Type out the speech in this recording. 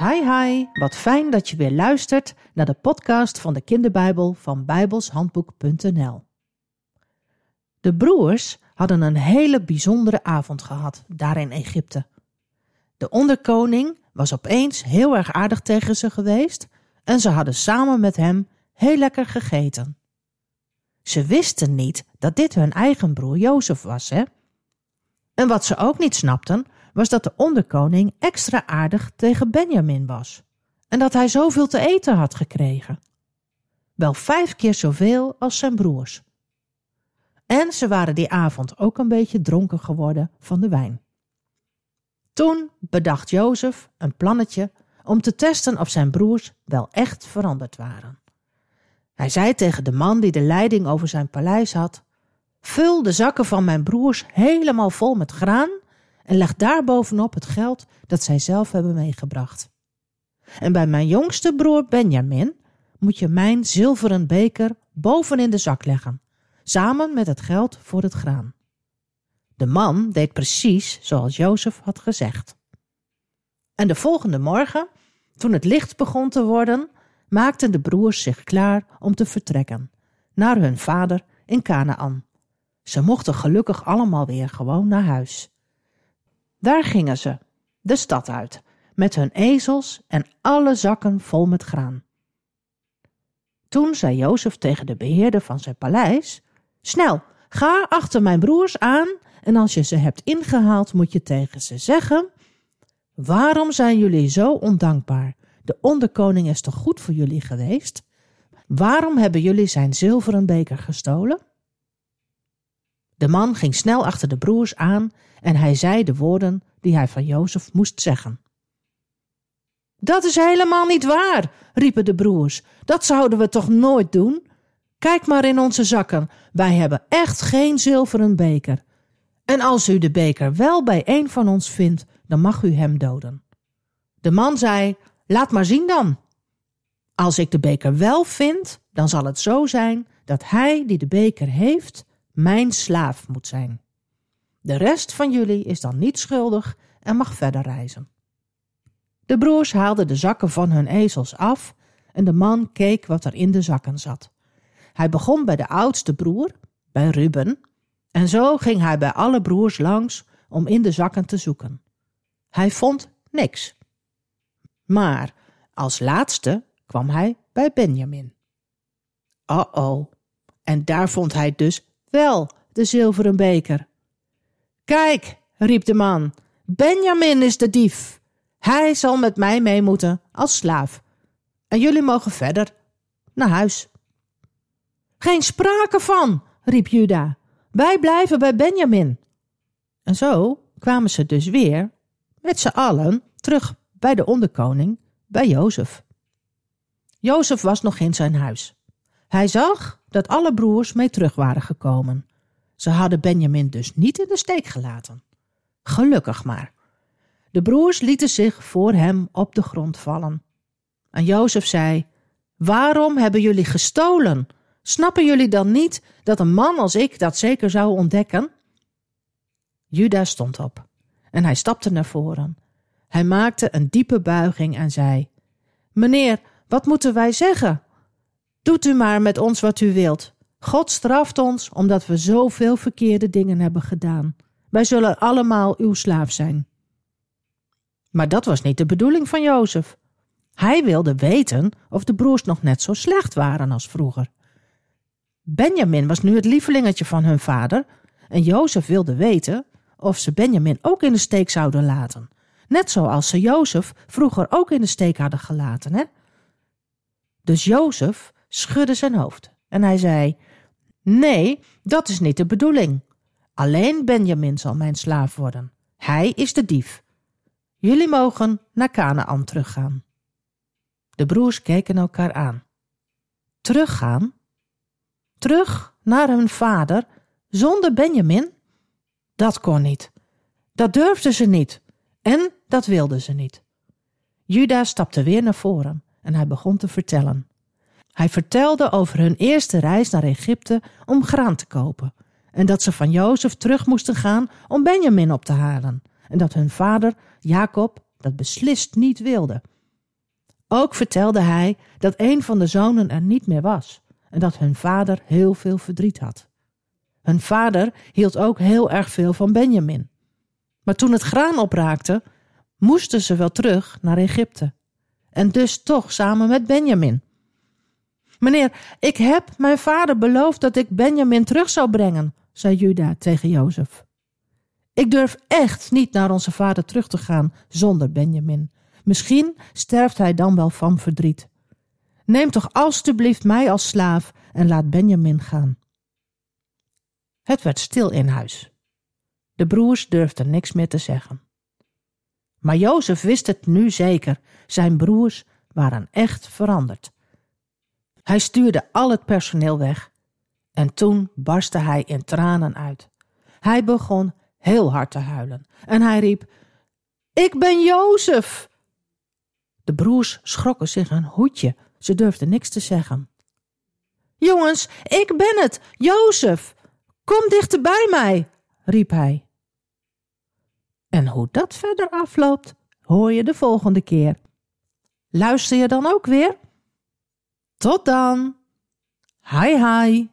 Hi hi, wat fijn dat je weer luistert naar de podcast van de kinderbijbel van bijbelshandboek.nl. De broers hadden een hele bijzondere avond gehad daar in Egypte. De onderkoning was opeens heel erg aardig tegen ze geweest en ze hadden samen met hem heel lekker gegeten. Ze wisten niet dat dit hun eigen broer Jozef was, hè? En wat ze ook niet snapten, was dat de onderkoning extra aardig tegen Benjamin was en dat hij zoveel te eten had gekregen. Wel vijf keer zoveel als zijn broers. En ze waren die avond ook een beetje dronken geworden van de wijn. Toen bedacht Jozef een plannetje om te testen of zijn broers wel echt veranderd waren. Hij zei tegen de man die de leiding over zijn paleis had: Vul de zakken van mijn broers helemaal vol met graan en leg daarbovenop het geld dat zij zelf hebben meegebracht. En bij mijn jongste broer Benjamin moet je mijn zilveren beker boven in de zak leggen, samen met het geld voor het graan. De man deed precies zoals Jozef had gezegd. En de volgende morgen, toen het licht begon te worden, maakten de broers zich klaar om te vertrekken naar hun vader in Canaan. Ze mochten gelukkig allemaal weer gewoon naar huis. Daar gingen ze, de stad uit, met hun ezels en alle zakken vol met graan. Toen zei Jozef tegen de beheerder van zijn paleis: Snel, ga achter mijn broers aan, en als je ze hebt ingehaald, moet je tegen ze zeggen: Waarom zijn jullie zo ondankbaar? De onderkoning is toch goed voor jullie geweest? Waarom hebben jullie zijn zilveren beker gestolen? De man ging snel achter de broers aan en hij zei de woorden die hij van Jozef moest zeggen. Dat is helemaal niet waar, riepen de broers. Dat zouden we toch nooit doen? Kijk maar in onze zakken, wij hebben echt geen zilveren beker. En als u de beker wel bij een van ons vindt, dan mag u hem doden. De man zei: Laat maar zien dan. Als ik de beker wel vind, dan zal het zo zijn dat hij die de beker heeft, mijn slaaf moet zijn. De rest van jullie is dan niet schuldig en mag verder reizen. De broers haalden de zakken van hun ezels af en de man keek wat er in de zakken zat. Hij begon bij de oudste broer, bij Ruben, en zo ging hij bij alle broers langs om in de zakken te zoeken. Hij vond niks. Maar als laatste kwam hij bij Benjamin. Oh-oh, en daar vond hij dus wel de zilveren beker. Kijk, riep de man, Benjamin is de dief. Hij zal met mij mee moeten als slaaf. En jullie mogen verder naar huis. Geen sprake van, riep Juda. Wij blijven bij Benjamin. En zo kwamen ze dus weer met z'n allen terug bij de onderkoning, bij Jozef. Jozef was nog in zijn huis. Hij zag dat alle broers mee terug waren gekomen. Ze hadden Benjamin dus niet in de steek gelaten. Gelukkig maar. De broers lieten zich voor hem op de grond vallen. En Jozef zei: Waarom hebben jullie gestolen? Snappen jullie dan niet dat een man als ik dat zeker zou ontdekken? Juda stond op en hij stapte naar voren. Hij maakte een diepe buiging en zei: Meneer, wat moeten wij zeggen? Doet u maar met ons wat u wilt. God straft ons omdat we zoveel verkeerde dingen hebben gedaan. Wij zullen allemaal uw slaaf zijn. Maar dat was niet de bedoeling van Jozef. Hij wilde weten of de broers nog net zo slecht waren als vroeger. Benjamin was nu het lievelingetje van hun vader en Jozef wilde weten of ze Benjamin ook in de steek zouden laten. Net zoals ze Jozef vroeger ook in de steek hadden gelaten, hè? Dus Jozef schudde zijn hoofd en hij zei: Nee, dat is niet de bedoeling. Alleen Benjamin zal mijn slaaf worden. Hij is de dief. Jullie mogen naar Canaan teruggaan. De broers keken elkaar aan. Teruggaan? Terug naar hun vader zonder Benjamin? Dat kon niet. Dat durfden ze niet. En dat wilden ze niet. Juda stapte weer naar voren en hij begon te vertellen. Hij vertelde over hun eerste reis naar Egypte om graan te kopen en dat ze van Jozef terug moesten gaan om Benjamin op te halen en dat hun vader Jacob dat beslist niet wilde. Ook vertelde hij dat een van de zonen er niet meer was en dat hun vader heel veel verdriet had. Hun vader hield ook heel erg veel van Benjamin. Maar toen het graan opraakte, moesten ze wel terug naar Egypte. En dus toch samen met Benjamin. Meneer, ik heb mijn vader beloofd dat ik Benjamin terug zou brengen, zei Juda tegen Jozef. Ik durf echt niet naar onze vader terug te gaan zonder Benjamin. Misschien sterft hij dan wel van verdriet. Neem toch alstublieft mij als slaaf en laat Benjamin gaan. Het werd stil in huis. De broers durfden niks meer te zeggen. Maar Jozef wist het nu zeker: zijn broers waren echt veranderd. Hij stuurde al het personeel weg en toen barstte hij in tranen uit. Hij begon heel hard te huilen en hij riep: Ik ben Jozef! De broers schrokken zich een hoedje, ze durfden niks te zeggen. Jongens, ik ben het, Jozef! Kom dichter bij mij, riep hij. En hoe dat verder afloopt, hoor je de volgende keer. Luister je dan ook weer? Tot dan! Hi hi!